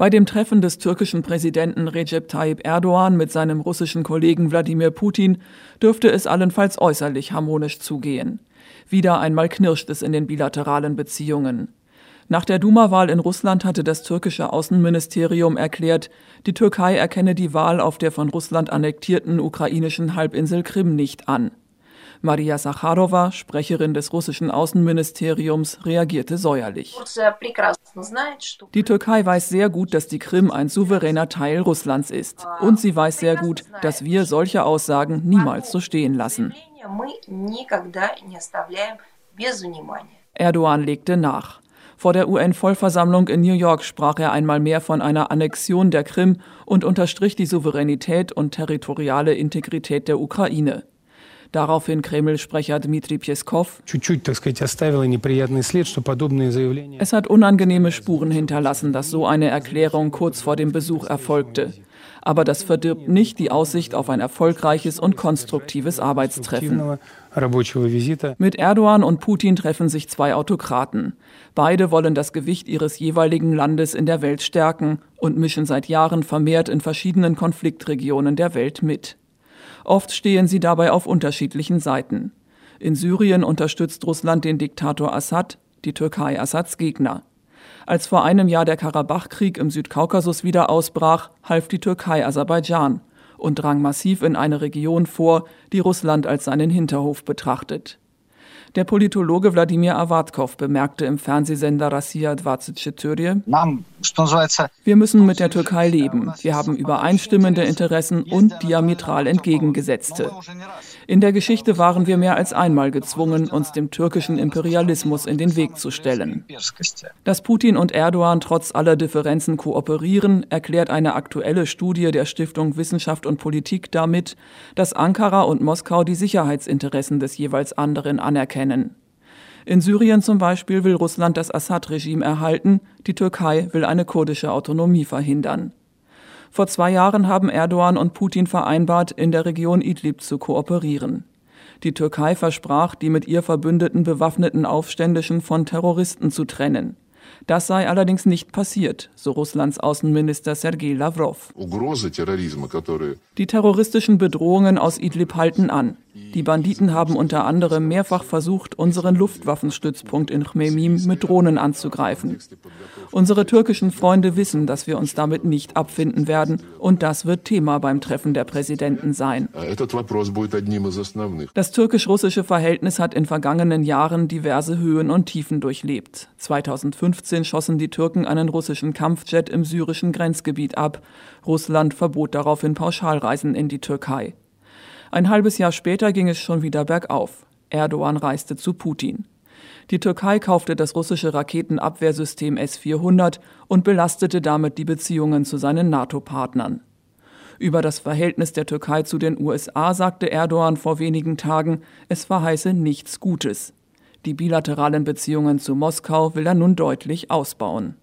Bei dem Treffen des türkischen Präsidenten Recep Tayyip Erdogan mit seinem russischen Kollegen Wladimir Putin dürfte es allenfalls äußerlich harmonisch zugehen. Wieder einmal knirscht es in den bilateralen Beziehungen. Nach der Duma-Wahl in Russland hatte das türkische Außenministerium erklärt, die Türkei erkenne die Wahl auf der von Russland annektierten ukrainischen Halbinsel Krim nicht an. Maria Sacharowa, Sprecherin des russischen Außenministeriums, reagierte säuerlich. Die Türkei weiß sehr gut, dass die Krim ein souveräner Teil Russlands ist. Und sie weiß sehr gut, dass wir solche Aussagen niemals so stehen lassen. Erdogan legte nach. Vor der UN-Vollversammlung in New York sprach er einmal mehr von einer Annexion der Krim und unterstrich die Souveränität und territoriale Integrität der Ukraine. Daraufhin Kreml-Sprecher Dmitri Peskov. Es hat unangenehme Spuren hinterlassen, dass so eine Erklärung kurz vor dem Besuch erfolgte. Aber das verdirbt nicht die Aussicht auf ein erfolgreiches und konstruktives Arbeitstreffen. Mit Erdogan und Putin treffen sich zwei Autokraten. Beide wollen das Gewicht ihres jeweiligen Landes in der Welt stärken und mischen seit Jahren vermehrt in verschiedenen Konfliktregionen der Welt mit. Oft stehen sie dabei auf unterschiedlichen Seiten. In Syrien unterstützt Russland den Diktator Assad, die Türkei Assads Gegner. Als vor einem Jahr der Karabachkrieg im Südkaukasus wieder ausbrach, half die Türkei Aserbaidschan und drang massiv in eine Region vor, die Russland als seinen Hinterhof betrachtet. Der Politologe Wladimir Awatkov bemerkte im Fernsehsender Rassia 24 Wir müssen mit der Türkei leben. Wir haben übereinstimmende Interessen und diametral entgegengesetzte. In der Geschichte waren wir mehr als einmal gezwungen, uns dem türkischen Imperialismus in den Weg zu stellen. Dass Putin und Erdogan trotz aller Differenzen kooperieren, erklärt eine aktuelle Studie der Stiftung Wissenschaft und Politik damit, dass Ankara und Moskau die Sicherheitsinteressen des jeweils anderen anerkennen kennen. In Syrien zum Beispiel will Russland das Assad-Regime erhalten, die Türkei will eine kurdische Autonomie verhindern. Vor zwei Jahren haben Erdogan und Putin vereinbart, in der Region Idlib zu kooperieren. Die Türkei versprach, die mit ihr verbündeten bewaffneten Aufständischen von Terroristen zu trennen. Das sei allerdings nicht passiert, so Russlands Außenminister Sergei Lavrov. Die terroristischen Bedrohungen aus Idlib halten an. Die Banditen haben unter anderem mehrfach versucht, unseren Luftwaffenstützpunkt in Chmemim mit Drohnen anzugreifen. Unsere türkischen Freunde wissen, dass wir uns damit nicht abfinden werden und das wird Thema beim Treffen der Präsidenten sein. Das türkisch-russische Verhältnis hat in vergangenen Jahren diverse Höhen und Tiefen durchlebt. 2015 schossen die Türken einen russischen Kampfjet im syrischen Grenzgebiet ab. Russland verbot daraufhin Pauschalreisen in die Türkei. Ein halbes Jahr später ging es schon wieder bergauf. Erdogan reiste zu Putin. Die Türkei kaufte das russische Raketenabwehrsystem S-400 und belastete damit die Beziehungen zu seinen NATO-Partnern. Über das Verhältnis der Türkei zu den USA sagte Erdogan vor wenigen Tagen, es verheiße nichts Gutes. Die bilateralen Beziehungen zu Moskau will er nun deutlich ausbauen.